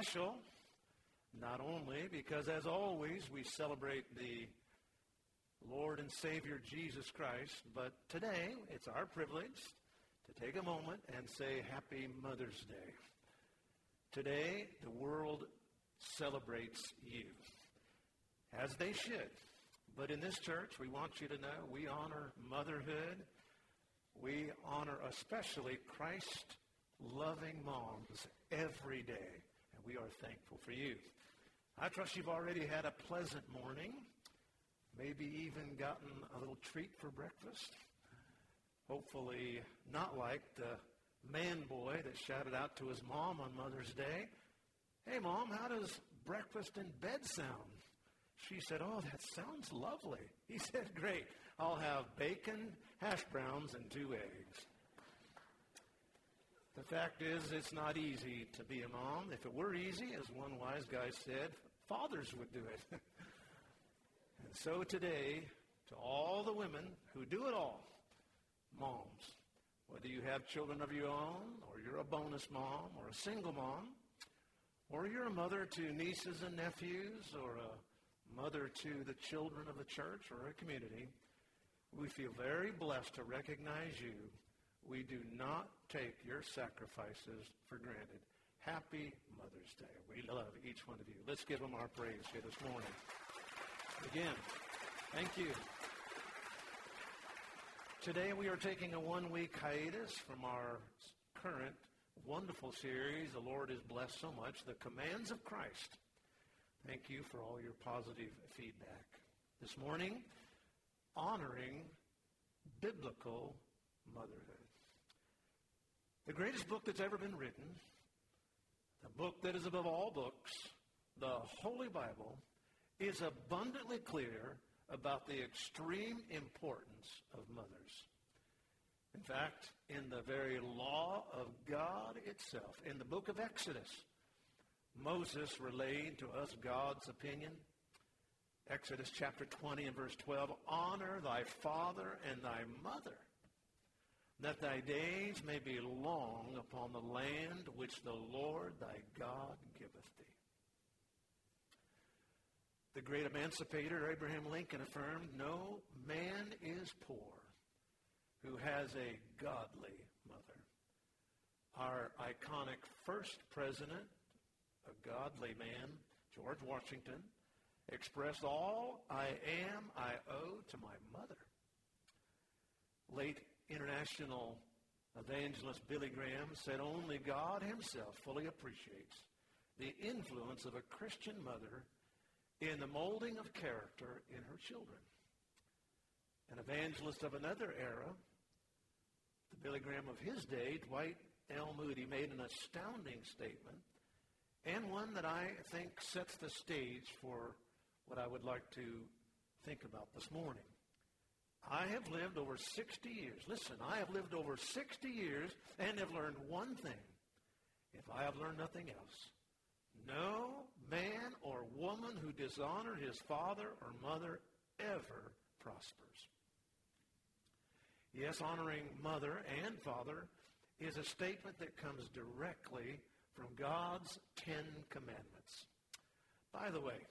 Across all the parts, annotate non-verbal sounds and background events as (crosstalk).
Special, not only because, as always, we celebrate the Lord and Savior Jesus Christ, but today it's our privilege to take a moment and say Happy Mother's Day. Today, the world celebrates you, as they should. But in this church, we want you to know we honor motherhood. We honor especially Christ loving moms every day. And we are thankful for you. I trust you've already had a pleasant morning, maybe even gotten a little treat for breakfast. Hopefully, not like the man boy that shouted out to his mom on Mother's Day, Hey, mom, how does breakfast in bed sound? She said, Oh, that sounds lovely. He said, Great. I'll have bacon, hash browns, and two eggs. The fact is, it's not easy to be a mom. If it were easy, as one wise guy said, fathers would do it. (laughs) and so today, to all the women who do it all, moms, whether you have children of your own, or you're a bonus mom, or a single mom, or you're a mother to nieces and nephews, or a mother to the children of the church or a community, we feel very blessed to recognize you. We do not take your sacrifices for granted. Happy Mother's Day. We love each one of you. Let's give them our praise here this morning. Again, thank you. Today we are taking a one-week hiatus from our current wonderful series the Lord has blessed so much, The Commands of Christ. Thank you for all your positive feedback. This morning, honoring biblical motherhood. The greatest book that's ever been written, the book that is above all books, the Holy Bible, is abundantly clear about the extreme importance of mothers. In fact, in the very law of God itself, in the book of Exodus, Moses relayed to us God's opinion. Exodus chapter 20 and verse 12, honor thy father and thy mother, that thy days may be long upon the land which the Lord thy God giveth thee. The great emancipator Abraham Lincoln affirmed, no man is poor who has a godly mother. Our iconic first president, a godly man, George Washington, expressed all I am I owe to my mother. Late international evangelist Billy Graham said only God himself fully appreciates the influence of a Christian mother in the molding of character in her children. An evangelist of another era, the Billy Graham of his day, Dwight L. Moody, made an astounding statement and one that I think sets the stage for what I would like to think about this morning. I have lived over 60 years. Listen, I have lived over 60 years and have learned one thing. If I have learned nothing else, no man or woman who dishonored his father or mother ever prospers. Yes, honoring mother and father is a statement that comes directly from God's Ten Commandments. By the way,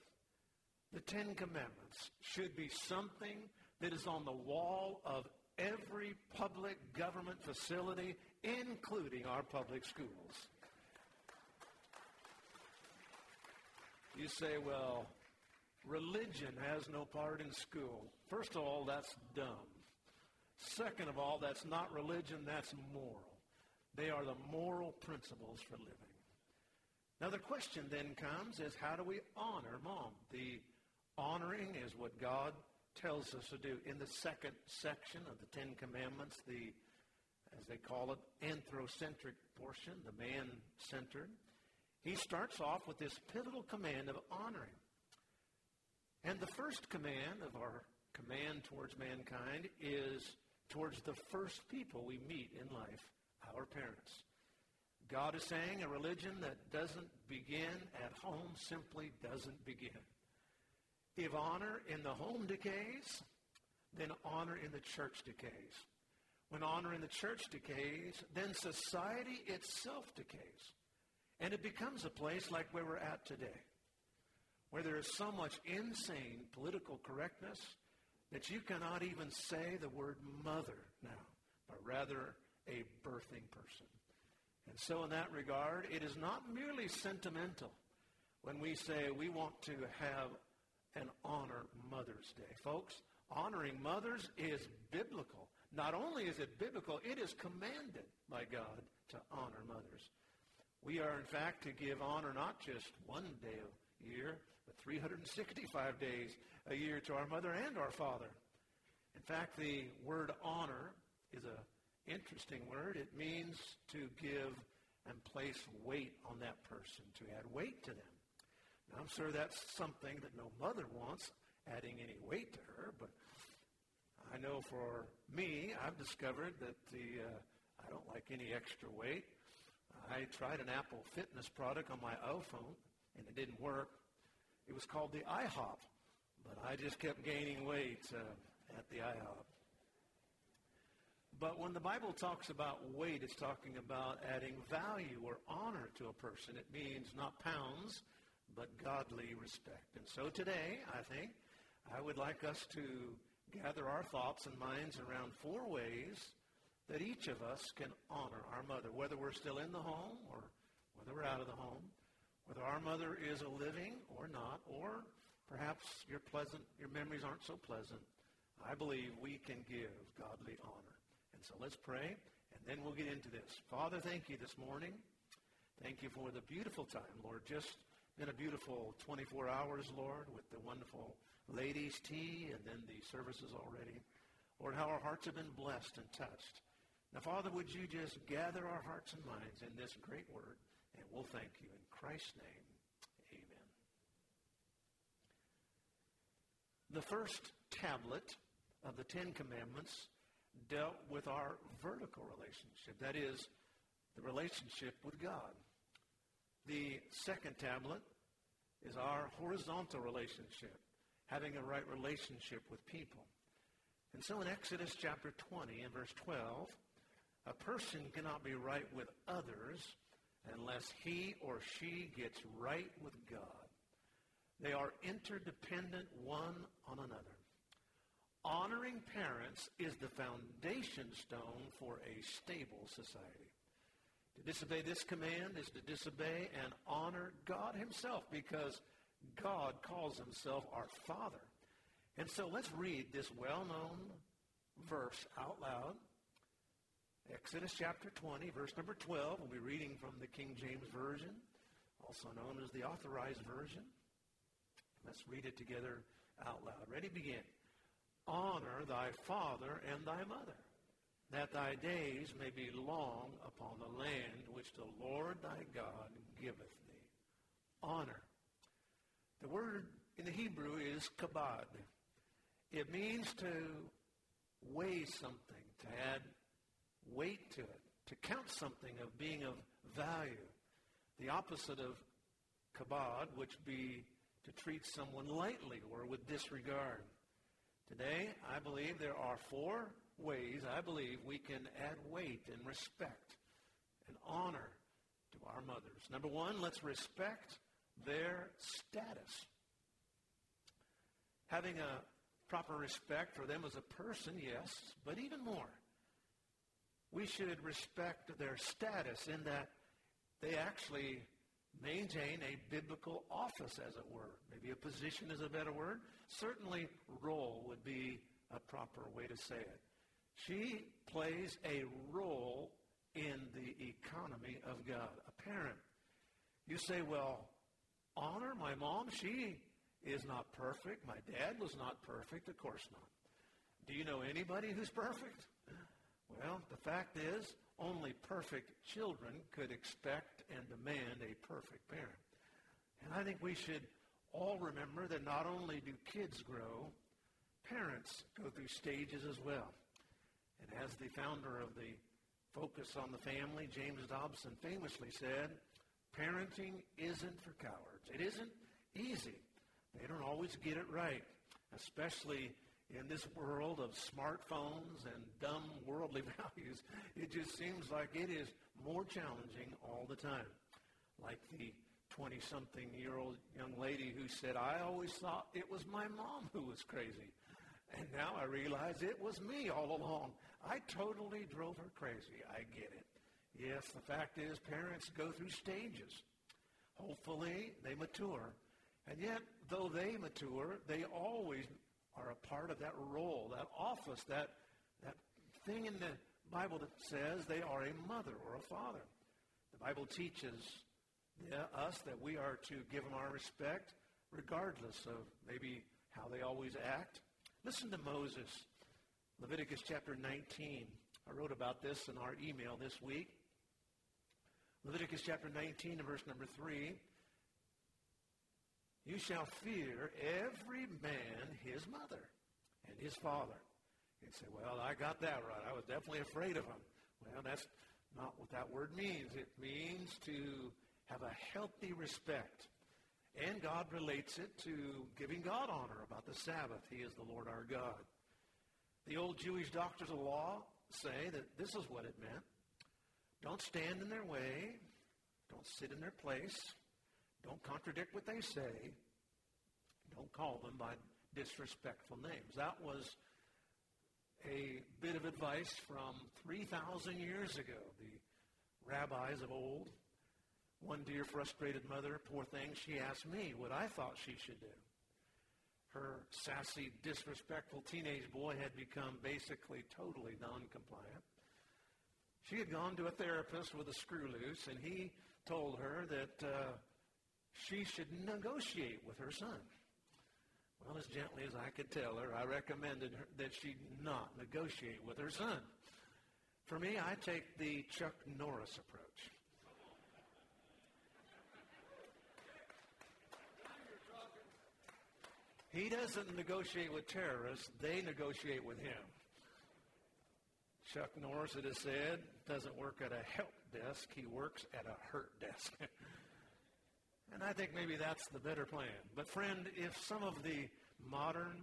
the Ten Commandments should be something that is on the wall of every public government facility, including our public schools. You say, well, religion has no part in school. First of all, that's dumb. Second of all, that's not religion, that's moral. They are the moral principles for living. Now the question then comes is how do we honor mom? The honoring is what God tells us to do. In the second section of the Ten Commandments, the, as they call it, anthrocentric portion, the man-centered, he starts off with this pivotal command of honoring. And the first command of our command towards mankind is towards the first people we meet in life, our parents. God is saying a religion that doesn't begin at home simply doesn't begin. If honor in the home decays, then honor in the church decays. When honor in the church decays, then society itself decays. And it becomes a place like where we're at today, where there is so much insane political correctness that you cannot even say the word mother now, but rather a birthing person. And so in that regard, it is not merely sentimental when we say we want to have and honor Mother's Day. Folks, honoring mothers is biblical. Not only is it biblical, it is commanded by God to honor mothers. We are, in fact, to give honor not just one day a year, but 365 days a year to our mother and our father. In fact, the word honor is an interesting word. It means to give and place weight on that person, to add weight to them. Now, I'm sure that's something that no mother wants, adding any weight to her, but I know for me, I've discovered that the uh, I don't like any extra weight. I tried an Apple Fitness product on my iPhone, and it didn't work. It was called the iHop, but I just kept gaining weight uh, at the IHOP. But when the Bible talks about weight, it's talking about adding value or honor to a person. It means not pounds, but godly respect. And so today, I think, I would like us to gather our thoughts and minds around four ways that each of us can honor our mother, whether we're still in the home or whether we're out of the home, whether our mother is a living or not, or perhaps your pleasant, your memories aren't so pleasant. I believe we can give godly honor. And so let's pray, and then we'll get into this. Father, thank you this morning. Thank you for the beautiful time, Lord. Just been a beautiful 24 hours, Lord, with the wonderful ladies' tea and then the services already. Lord, how our hearts have been blessed and touched. Now, Father, would you just gather our hearts and minds in this great word, and we'll thank you. In Christ's name, amen. The first tablet of the Ten Commandments dealt with our vertical relationship. That is, the relationship with God. The second tablet is our horizontal relationship, having a right relationship with people. And so in Exodus chapter 20 and verse 12, a person cannot be right with others unless he or she gets right with God. They are interdependent one on another. Honoring parents is the foundation stone for a stable society. To disobey this command is to disobey and honor God himself because God calls himself our Father. And so let's read this well-known verse out loud. Exodus chapter 20, verse number 12. We'll be reading from the King James Version, also known as the Authorized Version. Let's read it together out loud. Ready? Begin. Honor thy father and thy mother, that thy days may be long upon the land which the Lord thy God giveth thee. Honor. The word in the Hebrew is kabod. It means to weigh something, to add weight to it, to count something of being of value. The opposite of kabod, which be to treat someone lightly or with disregard. Today, I believe there are four ways I believe we can add weight and respect and honor to our mothers. Number one, let's respect their status. Having a proper respect for them as a person, yes, but even more, we should respect their status in that they actually maintain a biblical office, as it were. Maybe a position is a better word. Certainly, role would be a proper way to say it. She plays a role in the economy of God. A parent. You say, well, honor my mom. She is not perfect. My dad was not perfect. Of course not. Do you know anybody who's perfect? Well, the fact is, only perfect children could expect and demand a perfect parent. And I think we should all remember that not only do kids grow, parents go through stages as well. And as the founder of the Focus on the Family, James Dobson famously said, parenting isn't for cowards. It isn't easy. They don't always get it right, especially in this world of smartphones and dumb worldly (laughs) values. It just seems like it is more challenging all the time. Like the 20-something year old young lady who said, I always thought it was my mom who was crazy. And now I realize it was me all along. I totally drove her crazy. I get it. Yes, the fact is parents go through stages. Hopefully they mature. And yet, though they mature, they always are a part of that role, that office, that, that thing in the Bible that says they are a mother or a father. The Bible teaches us that we are to give them our respect regardless of maybe how they always act. Listen to Moses, Leviticus chapter 19. I wrote about this in our email this week. Leviticus chapter 19 and verse number 3. You shall fear every man his mother and his father. You'd say, well, I got that right. I was definitely afraid of him. Well, that's not what that word means. It means to have a healthy respect. And God relates it to giving God honor about the Sabbath. He is the Lord our God. The old Jewish doctors of law say that this is what it meant. Don't stand in their way. Don't sit in their place. Don't contradict what they say. Don't call them by disrespectful names. That was a bit of advice from 3,000 years ago. The rabbis of old one dear frustrated mother, poor thing, she asked me what I thought she should do. Her sassy, disrespectful teenage boy had become basically totally non-compliant. She had gone to a therapist with a screw loose, and he told her that uh, she should negotiate with her son. Well, as gently as I could tell her, I recommended her that she not negotiate with her son. For me, I take the Chuck Norris approach. He doesn't negotiate with terrorists. They negotiate with him. Chuck Norris, it is said, doesn't work at a help desk. He works at a hurt desk. (laughs) and I think maybe that's the better plan. But friend, if some of the modern,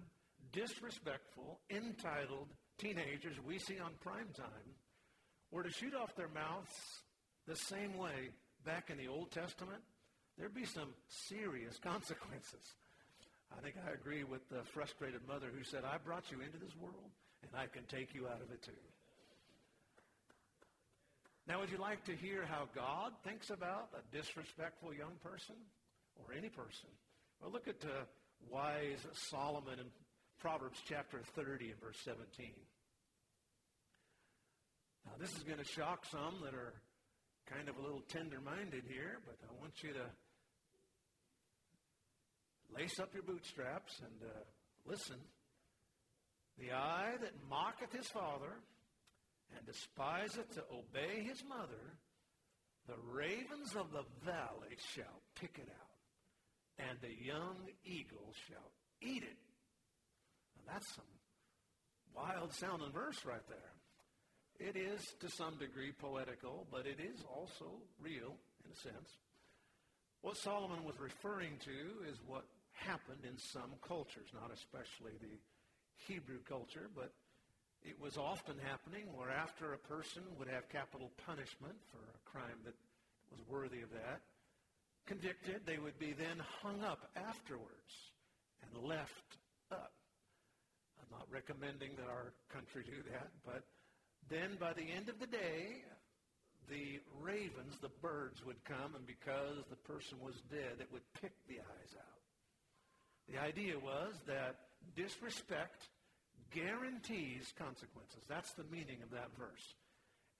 disrespectful, entitled teenagers we see on prime time were to shoot off their mouths the same way back in the Old Testament, there'd be some serious (laughs) consequences. I think I agree with the frustrated mother who said, I brought you into this world, and I can take you out of it too. Now, would you like to hear how God thinks about a disrespectful young person or any person? Well, look at uh, wise Solomon in Proverbs chapter 30 and verse 17. Now, this is going to shock some that are kind of a little tender-minded here, but I want you to lace up your bootstraps and uh, listen. The eye that mocketh his father and despiseth to obey his mother, the ravens of the valley shall pick it out, and the young eagle shall eat it. Now that's some wild sounding verse right there. It is to some degree poetical, but it is also real in a sense. What Solomon was referring to is what happened in some cultures, not especially the Hebrew culture, but it was often happening where after a person would have capital punishment for a crime that was worthy of that, convicted, they would be then hung up afterwards and left up. I'm not recommending that our country do that, but then by the end of the day, the ravens, the birds would come, and because the person was dead, it would pick the eyes out. The idea was that disrespect guarantees consequences. That's the meaning of that verse.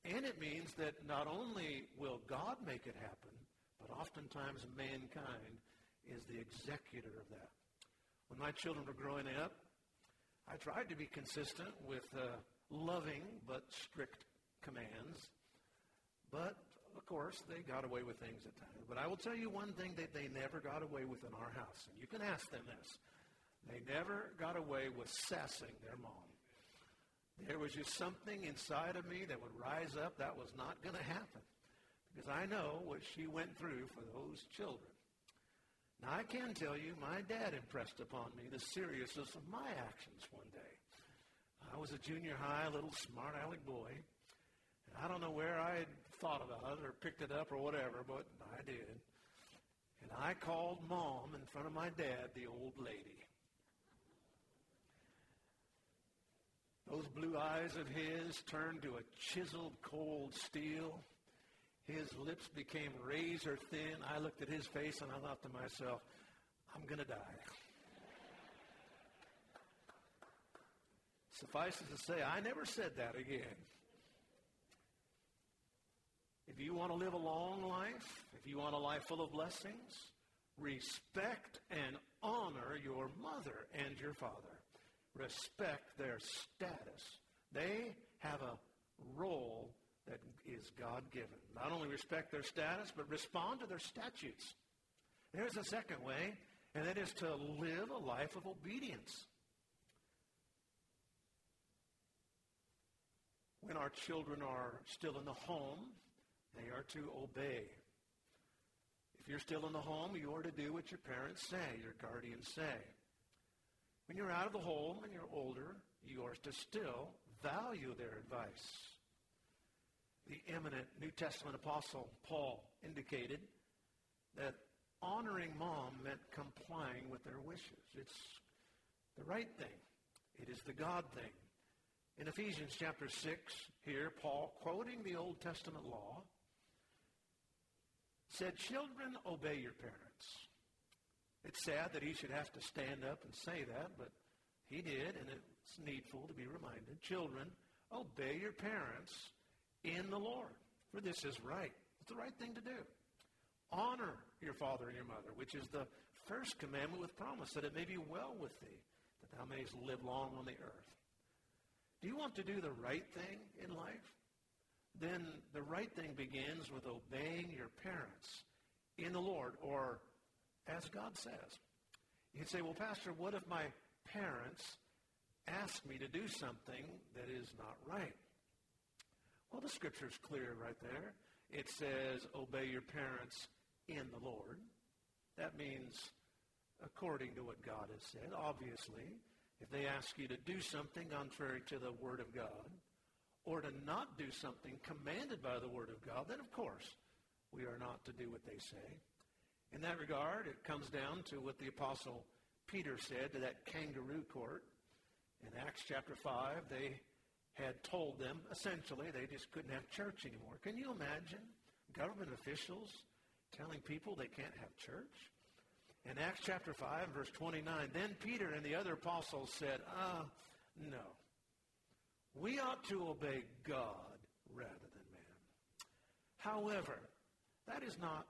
And it means that not only will God make it happen, but oftentimes mankind is the executor of that. When my children were growing up, I tried to be consistent with uh, loving but strict commands. But, of course, they got away with things at times. But I will tell you one thing that they never got away with in our house. And you can ask them this. They never got away with sassing their mom. There was just something inside of me that would rise up. That was not going to happen. Because I know what she went through for those children. Now, I can tell you, my dad impressed upon me the seriousness of my actions one day. I was a junior high, little smart aleck boy. I don't know where I had thought about it or picked it up or whatever, but I did. And I called mom in front of my dad, the old lady. Those blue eyes of his turned to a chiseled cold steel. His lips became razor thin. I looked at his face and I thought to myself, I'm going to die. Suffice it to say, I never said that again. If you want to live a long life, if you want a life full of blessings, respect and honor your mother and your father. Respect their status. They have a role that is God given. Not only respect their status, but respond to their statutes. There's a second way, and that is to live a life of obedience. When our children are still in the home, they are to obey. If you're still in the home, you are to do what your parents say, your guardians say. When you're out of the home and you're older, you are to still value their advice. The eminent New Testament apostle Paul indicated that honoring mom meant complying with their wishes. It's the right thing. It is the God thing. In Ephesians chapter 6, here, Paul, quoting the Old Testament law, said, Children, obey your parents. It's sad that he should have to stand up and say that, but he did, and it's needful to be reminded. Children, obey your parents in the Lord, for this is right. It's the right thing to do. Honor your father and your mother, which is the first commandment with promise, that it may be well with thee, that thou mayest live long on the earth. Do you want to do the right thing in life? Then the right thing begins with obeying your parents in the Lord or as God says. You can say, well, Pastor, what if my parents ask me to do something that is not right? Well, the scripture is clear right there. It says, obey your parents in the Lord. That means according to what God has said, obviously. If they ask you to do something contrary to the Word of God, or to not do something commanded by the Word of God, then of course we are not to do what they say. In that regard, it comes down to what the Apostle Peter said to that kangaroo court. In Acts chapter 5, they had told them, essentially, they just couldn't have church anymore. Can you imagine government officials telling people they can't have church? In Acts chapter 5, verse 29, then Peter and the other apostles said, ah, no. We ought to obey God rather than man. However, that is not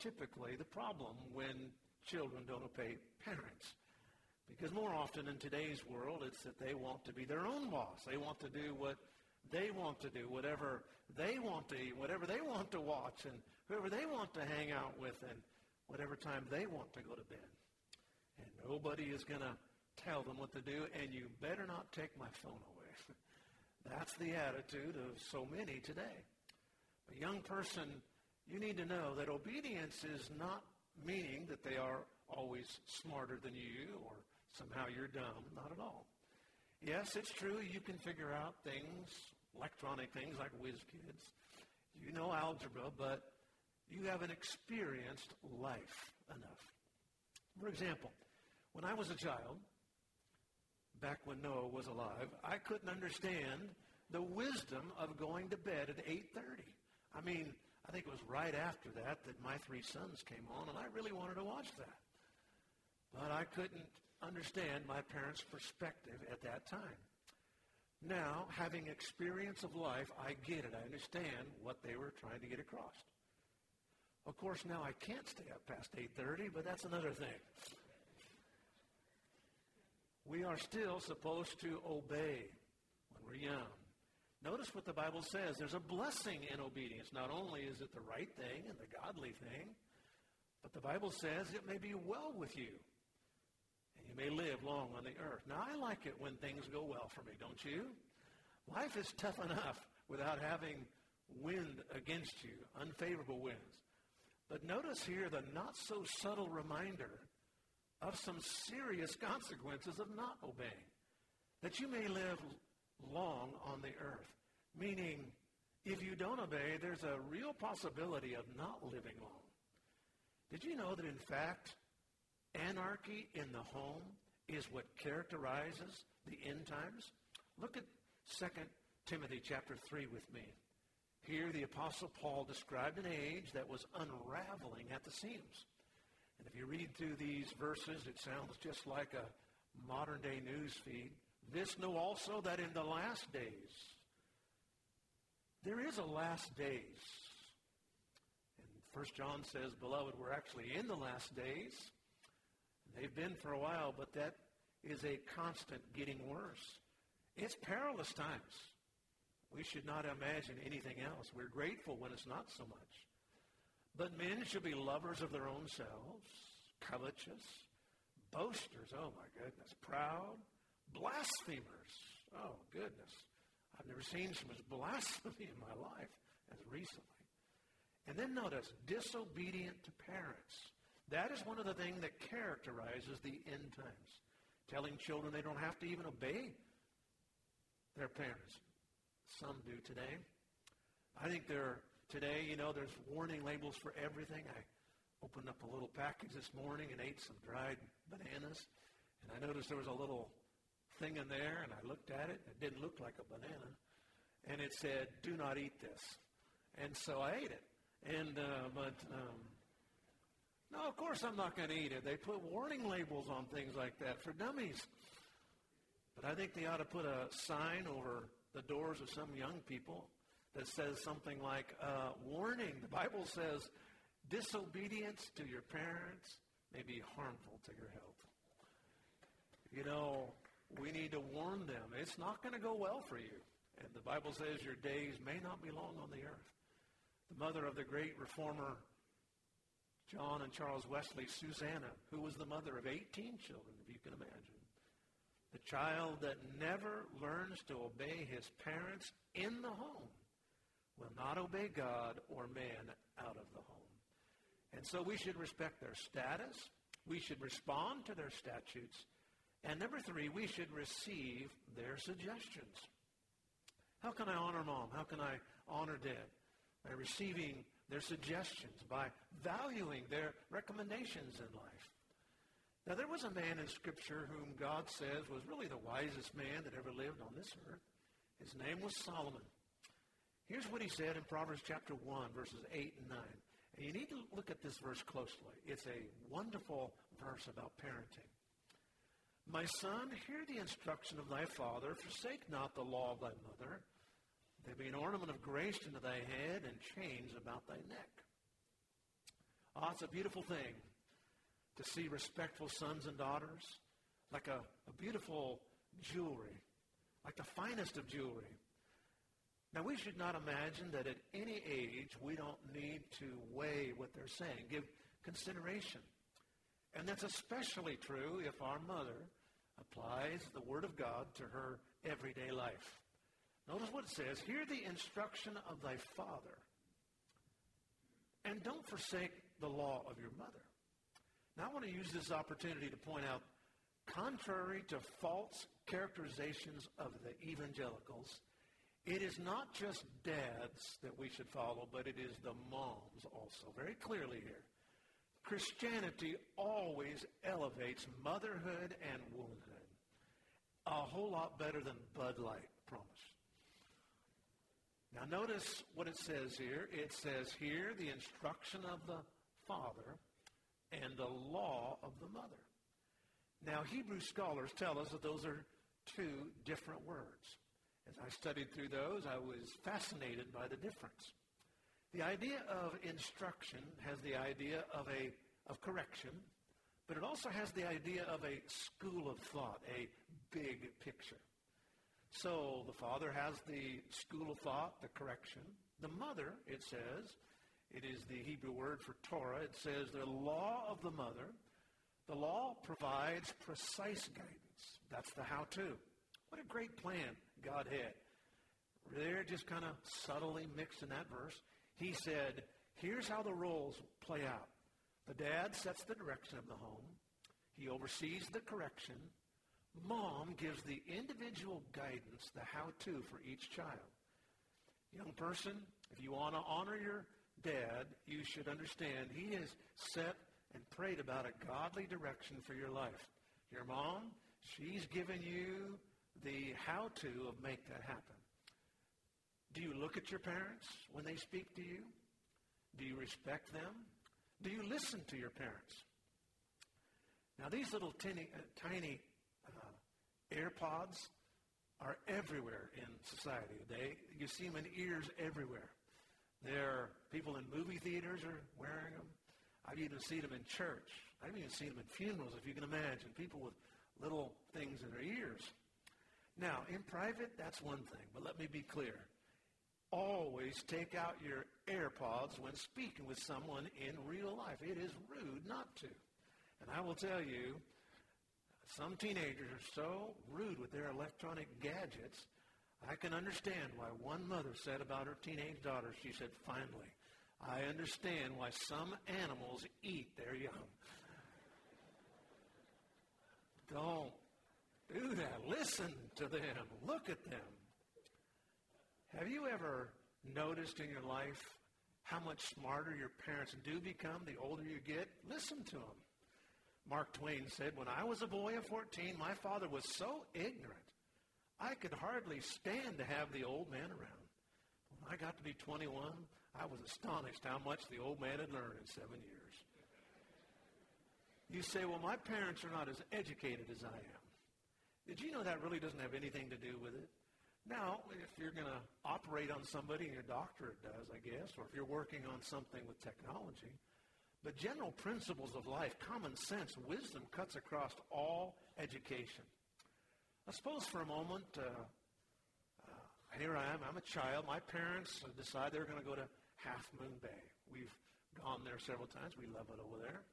typically the problem when children don't obey parents. Because more often in today's world, it's that they want to be their own boss. They want to do what they want to do, whatever they want to eat, whatever they want to watch, and whoever they want to hang out with, and whatever time they want to go to bed. And nobody is going to tell them what to do, and you better not take my phone away. (laughs) That's the attitude of so many today. A young person, you need to know that obedience is not meaning that they are always smarter than you or somehow you're dumb. Not at all. Yes, it's true you can figure out things, electronic things like whiz kids. You know algebra, but you haven't experienced life enough. For example, when I was a child, back when Noah was alive, I couldn't understand the wisdom of going to bed at 8.30. I mean, I think it was right after that that my three sons came on, and I really wanted to watch that. But I couldn't understand my parents' perspective at that time. Now, having experience of life, I get it. I understand what they were trying to get across. Of course, now I can't stay up past 8.30, but that's another thing. We are still supposed to obey. When we're young. Notice what the Bible says. There's a blessing in obedience. Not only is it the right thing and the godly thing, but the Bible says it may be well with you. And you may live long on the earth. Now, I like it when things go well for me, don't you? Life is tough enough without having wind against you, unfavorable winds. But notice here the not so subtle reminder of some serious consequences of not obeying. That you may live long on the earth. Meaning, if you don't obey, there's a real possibility of not living long. Did you know that, in fact, anarchy in the home is what characterizes the end times? Look at 2 Timothy chapter 3 with me. Here, the Apostle Paul described an age that was unraveling at the seams. And if you read through these verses, it sounds just like a modern day news feed. This know also that in the last days, there is a last days. And First John says, Beloved, we're actually in the last days. They've been for a while, but that is a constant getting worse. It's perilous times. We should not imagine anything else. We're grateful when it's not so much. But men should be lovers of their own selves, covetous, boasters, oh my goodness, proud, Blasphemers. Oh, goodness. I've never seen so much blasphemy in my life as recently. And then notice, disobedient to parents. That is one of the things that characterizes the end times. Telling children they don't have to even obey their parents. Some do today. I think there today, you know, there's warning labels for everything. I opened up a little package this morning and ate some dried bananas. And I noticed there was a little thing in there, and I looked at it. It didn't look like a banana. And it said, do not eat this. And so I ate it. And, uh, but, um, no, of course I'm not going to eat it. They put warning labels on things like that for dummies. But I think they ought to put a sign over the doors of some young people that says something like, uh, warning. The Bible says, disobedience to your parents may be harmful to your health. You know, we need to warn them. It's not going to go well for you. And the Bible says your days may not be long on the earth. The mother of the great reformer, John and Charles Wesley, Susanna, who was the mother of 18 children, if you can imagine. The child that never learns to obey his parents in the home will not obey God or man out of the home. And so we should respect their status. We should respond to their statutes and number three, we should receive their suggestions. How can I honor mom? How can I honor dad? By receiving their suggestions, by valuing their recommendations in life. Now, there was a man in Scripture whom God says was really the wisest man that ever lived on this earth. His name was Solomon. Here's what he said in Proverbs chapter 1, verses 8 and 9. And you need to look at this verse closely. It's a wonderful verse about parenting. My son, hear the instruction of thy father. Forsake not the law of thy mother. There be an ornament of grace unto thy head and chains about thy neck. Ah, oh, it's a beautiful thing to see respectful sons and daughters like a, a beautiful jewelry, like the finest of jewelry. Now, we should not imagine that at any age we don't need to weigh what they're saying, give consideration. And that's especially true if our mother applies the Word of God to her everyday life. Notice what it says. Hear the instruction of thy father, and don't forsake the law of your mother. Now, I want to use this opportunity to point out, contrary to false characterizations of the evangelicals, it is not just dads that we should follow, but it is the moms also. Very clearly here. Christianity always elevates motherhood and womanhood a whole lot better than Bud Light, promise. Now notice what it says here. It says here the instruction of the father and the law of the mother. Now Hebrew scholars tell us that those are two different words. As I studied through those, I was fascinated by the difference. The idea of instruction has the idea of, a, of correction, but it also has the idea of a school of thought, a big picture. So the father has the school of thought, the correction. The mother, it says, it is the Hebrew word for Torah. It says the law of the mother. The law provides precise guidance. That's the how-to. What a great plan God had. They're just kind of subtly mixed in that verse. He said, here's how the roles play out. The dad sets the direction of the home. He oversees the correction. Mom gives the individual guidance, the how-to for each child. Young person, if you want to honor your dad, you should understand he has set and prayed about a godly direction for your life. Your mom, she's given you the how-to of make that happen. Do you look at your parents when they speak to you? Do you respect them? Do you listen to your parents? Now, these little tiny, uh, tiny uh, AirPods are everywhere in society. They, you see them in ears everywhere. There are people in movie theaters are wearing them. I've even seen them in church. I've even seen them in funerals, if you can imagine. People with little things in their ears. Now, in private, that's one thing. But let me be clear. Always take out your AirPods when speaking with someone in real life. It is rude not to. And I will tell you, some teenagers are so rude with their electronic gadgets. I can understand why one mother said about her teenage daughter, she said, finally, I understand why some animals eat their young. Don't do that. Listen to them. Look at them. Have you ever noticed in your life how much smarter your parents do become the older you get? Listen to them. Mark Twain said, When I was a boy of 14, my father was so ignorant, I could hardly stand to have the old man around. When I got to be 21, I was astonished how much the old man had learned in seven years. You say, Well, my parents are not as educated as I am. Did you know that really doesn't have anything to do with it? Now, if you're going to operate on somebody, and your doctorate does, I guess, or if you're working on something with technology, but general principles of life, common sense, wisdom cuts across all education. I suppose for a moment, uh, uh, here I am, I'm a child. My parents decide they're going to go to Half Moon Bay. We've gone there several times. We love it over there.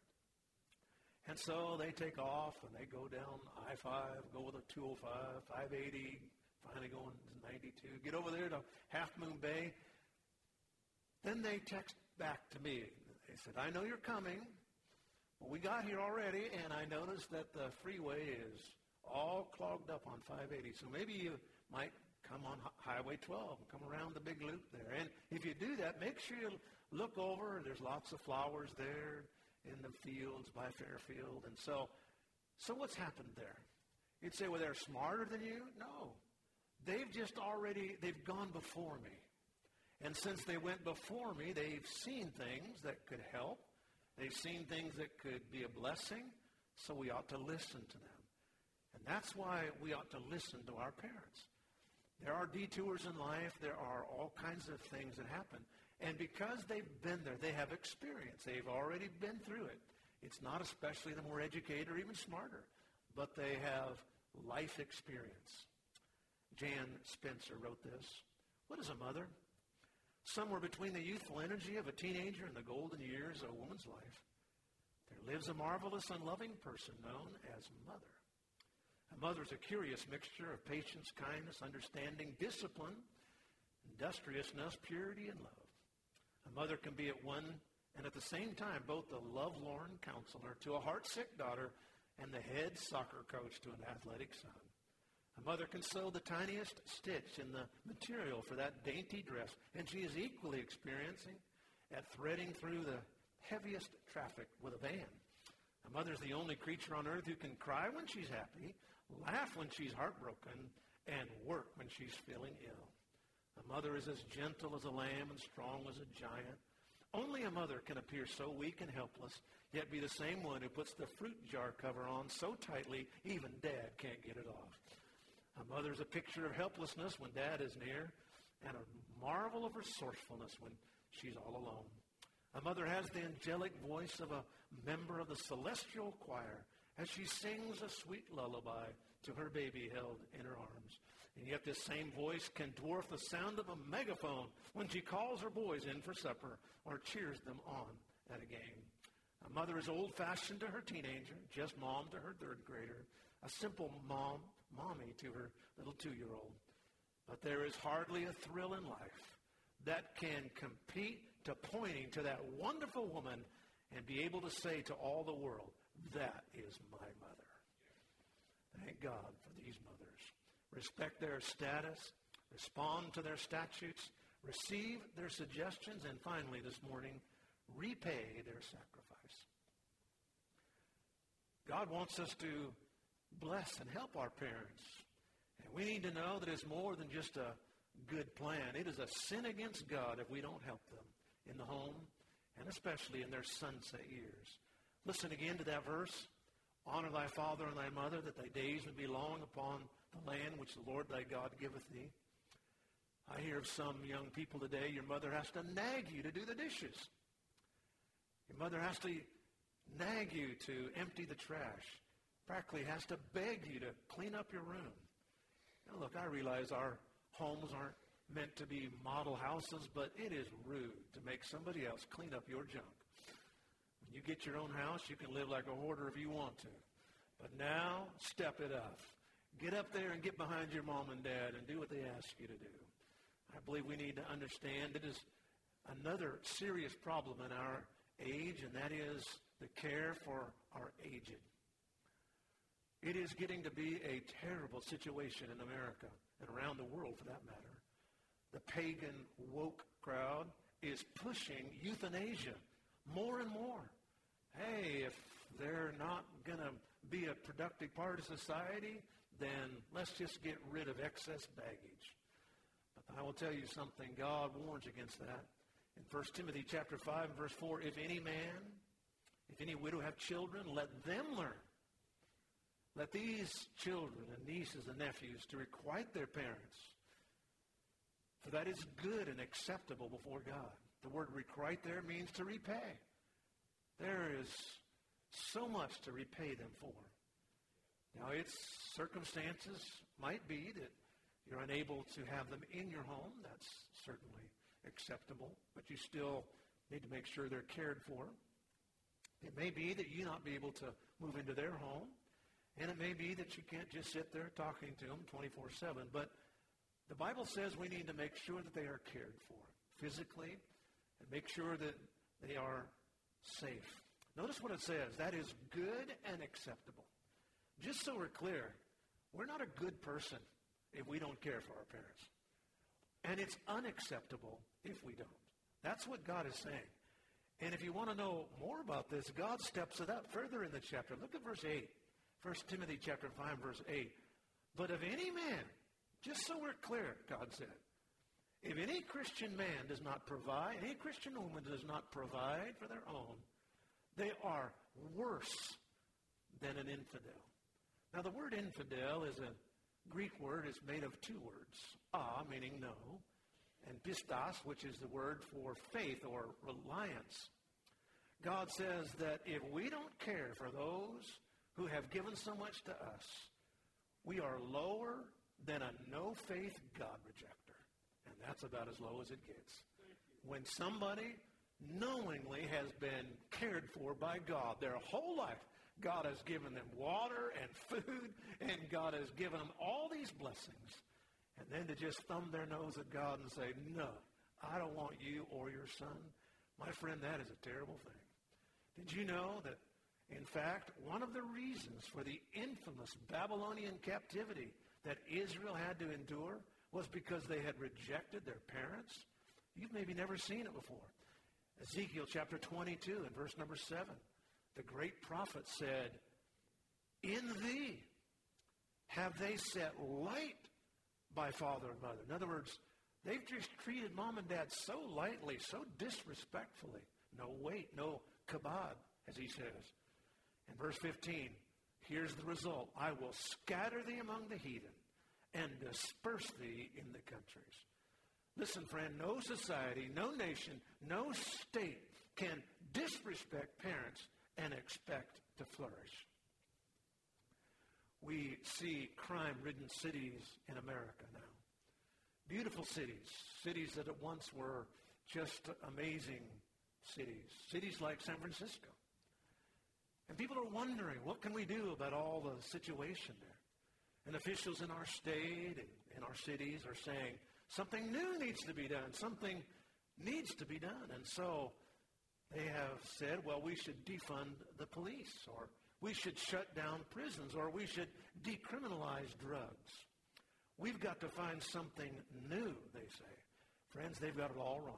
And so they take off and they go down I-5, go with a 205, 580, finally going to 92, get over there to Half Moon Bay. Then they text back to me. They said, I know you're coming. Well, we got here already, and I noticed that the freeway is all clogged up on 580. So maybe you might come on Highway 12 and come around the big loop there. And if you do that, make sure you look over. There's lots of flowers there in the fields by Fairfield. And so, so what's happened there? You'd say, well, they're smarter than you? No. They've just already, they've gone before me. And since they went before me, they've seen things that could help. They've seen things that could be a blessing, so we ought to listen to them. And that's why we ought to listen to our parents. There are detours in life. There are all kinds of things that happen. And because they've been there, they have experience. They've already been through it. It's not especially the more educated or even smarter, but they have life experience. Jan Spencer wrote this. What is a mother? somewhere between the youthful energy of a teenager and the golden years of a woman's life, there lives a marvelous and loving person known as mother. A mother is a curious mixture of patience, kindness, understanding, discipline, industriousness, purity, and love. A mother can be at one and at the same time both the lovelorn counselor to a heartsick daughter and the head soccer coach to an athletic son. A mother can sew the tiniest stitch in the material for that dainty dress, and she is equally experiencing at threading through the heaviest traffic with a van. A mother is the only creature on earth who can cry when she's happy, laugh when she's heartbroken, and work when she's feeling ill. A mother is as gentle as a lamb and strong as a giant. Only a mother can appear so weak and helpless, yet be the same one who puts the fruit jar cover on so tightly even dad can't get it off. A mother's a picture of helplessness when dad is near, and a marvel of resourcefulness when she's all alone. A mother has the angelic voice of a member of the celestial choir as she sings a sweet lullaby to her baby held in her arms. And yet this same voice can dwarf the sound of a megaphone when she calls her boys in for supper or cheers them on at a game. A mother is old-fashioned to her teenager, just mom to her third grader, a simple mom, mommy to her little two-year-old. But there is hardly a thrill in life that can compete to pointing to that wonderful woman and be able to say to all the world, that is my mother. Thank God for these mothers. Respect their status, respond to their statutes, receive their suggestions, and finally this morning, repay their sacrifice. God wants us to bless and help our parents. And we need to know that it's more than just a good plan. It is a sin against God if we don't help them in the home and especially in their sunset years. Listen again to that verse. Honor thy father and thy mother, that thy days may be long upon the land which the Lord thy God giveth thee. I hear of some young people today, your mother has to nag you to do the dishes. Your mother has to nag you to empty the trash. Practically has to beg you to clean up your room. Now look, I realize our homes aren't meant to be model houses, but it is rude to make somebody else clean up your junk. When you get your own house, you can live like a hoarder if you want to. But now, step it up. Get up there and get behind your mom and dad and do what they ask you to do. I believe we need to understand it is another serious problem in our age, and that is the care for our aged. It is getting to be a terrible situation in America and around the world for that matter the pagan woke crowd is pushing euthanasia more and more. Hey, if they're not going to be a productive part of society, then let's just get rid of excess baggage. But I will tell you something, God warns against that. In 1 Timothy chapter 5 verse 4, if any man, if any widow have children, let them learn. Let these children and nieces and nephews to requite their parents for that is good and acceptable before God. The word requite there means to repay. There is so much to repay them for. Now, its circumstances might be that you're unable to have them in your home. That's certainly acceptable, but you still need to make sure they're cared for. It may be that you not be able to move into their home, and it may be that you can't just sit there talking to them 24-7, but the Bible says we need to make sure that they are cared for physically and make sure that they are safe. Notice what it says. That is good and acceptable. Just so we're clear, we're not a good person if we don't care for our parents. And it's unacceptable if we don't. That's what God is saying. And if you want to know more about this, God steps it up further in the chapter. Look at verse 8. 1 Timothy chapter 5, verse 8. But if any man just so we're clear, God said, if any Christian man does not provide, any Christian woman does not provide for their own, they are worse than an infidel. Now, the word infidel is a Greek word. It's made of two words. Ah, meaning no, and pistos, which is the word for faith or reliance. God says that if we don't care for those who have given so much to us, we are lower than a no-faith God rejecter. And that's about as low as it gets. When somebody knowingly has been cared for by God their whole life, God has given them water and food, and God has given them all these blessings. And then to just thumb their nose at God and say, no, I don't want you or your son. My friend, that is a terrible thing. Did you know that, in fact, one of the reasons for the infamous Babylonian captivity that Israel had to endure was because they had rejected their parents? You've maybe never seen it before. Ezekiel chapter 22 and verse number 7. The great prophet said, In thee have they set light by father and mother. In other words, they've just treated mom and dad so lightly, so disrespectfully. No weight, no kabod, as he says. In verse 15, Here's the result. I will scatter thee among the heathen and disperse thee in the countries. Listen, friend, no society, no nation, no state can disrespect parents and expect to flourish. we see crime ridden cities in America now. Beautiful cities, cities that at once were just amazing cities, cities like San Francisco. And people are wondering, what can we do about all the situation there? And officials in our state and in our cities are saying, something new needs to be done. Something needs to be done. And so they have said, well, we should defund the police, or we should shut down prisons, or we should decriminalize drugs. We've got to find something new, they say. Friends, they've got it all wrong.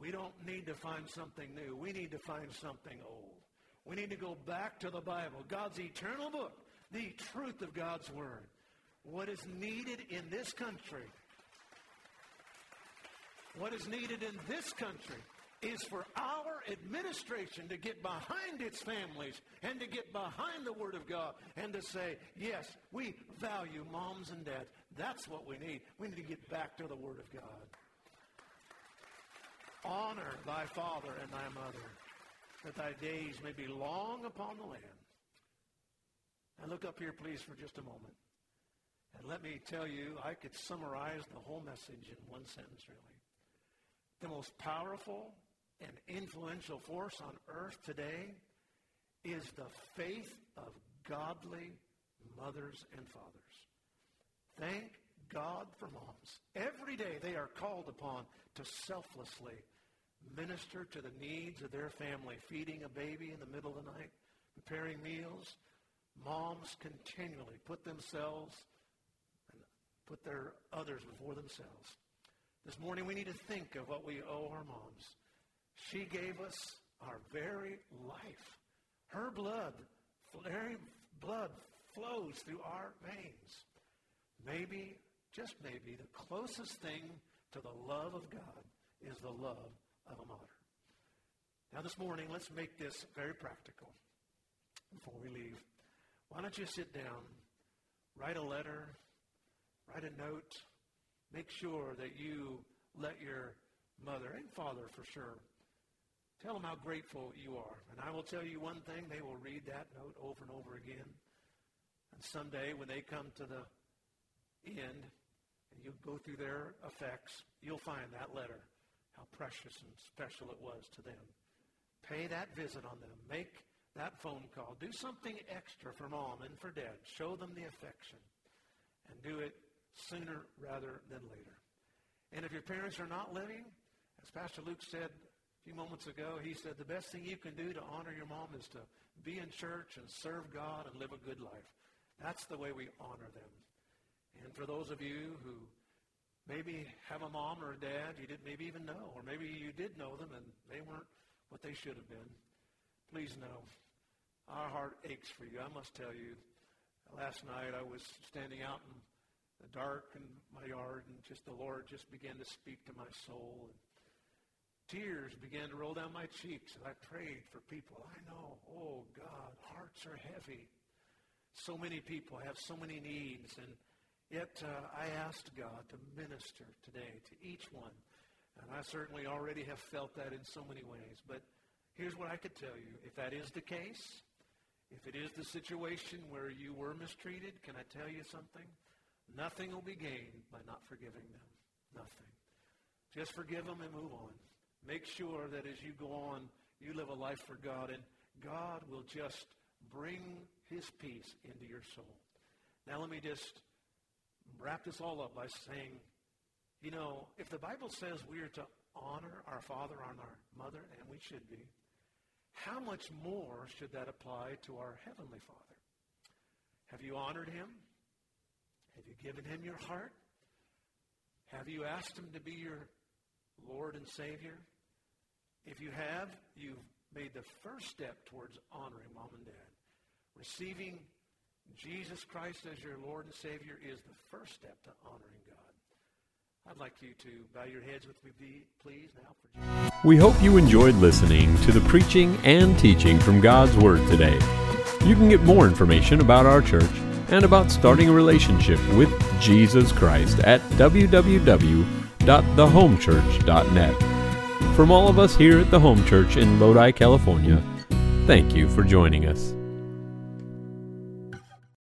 We don't need to find something new. We need to find something old. We need to go back to the Bible, God's eternal book, the truth of God's Word. What is needed in this country, what is needed in this country is for our administration to get behind its families and to get behind the Word of God and to say, yes, we value moms and dads. That's what we need. We need to get back to the Word of God. Honor thy father and thy mother, that thy days may be long upon the land. Now look up here, please, for just a moment. And let me tell you, I could summarize the whole message in one sentence, really. The most powerful and influential force on earth today is the faith of godly mothers and fathers. Thank God for moms. Every day they are called upon to selflessly minister to the needs of their family, feeding a baby in the middle of the night, preparing meals. Moms continually put themselves and put their others before themselves. This morning we need to think of what we owe our moms. She gave us our very life. Her blood, very blood flows through our veins. Maybe, just maybe, the closest thing to the love of God is the love of a mother. Now, this morning, let's make this very practical before we leave. Why don't you sit down, write a letter, write a note, make sure that you let your mother and father for sure tell them how grateful you are. And I will tell you one thing, they will read that note over and over again. And someday when they come to the end and you go through their effects, you'll find that letter how precious and special it was to them. Pay that visit on them. Make that phone call. Do something extra for mom and for dad. Show them the affection. And do it sooner rather than later. And if your parents are not living, as Pastor Luke said few moments ago, he said the best thing you can do to honor your mom is to be in church and serve God and live a good life. That's the way we honor them. And for those of you who maybe have a mom or a dad you didn't maybe even know, or maybe you did know them and they weren't what they should have been. Please know, our heart aches for you. I must tell you, last night I was standing out in the dark in my yard, and just the Lord just began to speak to my soul. And tears began to roll down my cheeks, and I prayed for people. I know, oh God, hearts are heavy. So many people have so many needs, and Yet uh, I asked God to minister today to each one. And I certainly already have felt that in so many ways. But here's what I could tell you. If that is the case, if it is the situation where you were mistreated, can I tell you something? Nothing will be gained by not forgiving them. Nothing. Just forgive them and move on. Make sure that as you go on, you live a life for God, and God will just bring his peace into your soul. Now let me just wrap this all up by saying, you know, if the Bible says we are to honor our father and our mother, and we should be, how much more should that apply to our Heavenly Father? Have you honored him? Have you given him your heart? Have you asked him to be your Lord and Savior? If you have, you've made the first step towards honoring mom and dad. Receiving Jesus Christ as your Lord and Savior is the first step to honoring God. I'd like you to bow your heads with me, please, now. For we hope you enjoyed listening to the preaching and teaching from God's Word today. You can get more information about our church and about starting a relationship with Jesus Christ at www.thehomechurch.net. From all of us here at the Home Church in Lodi, California, thank you for joining us.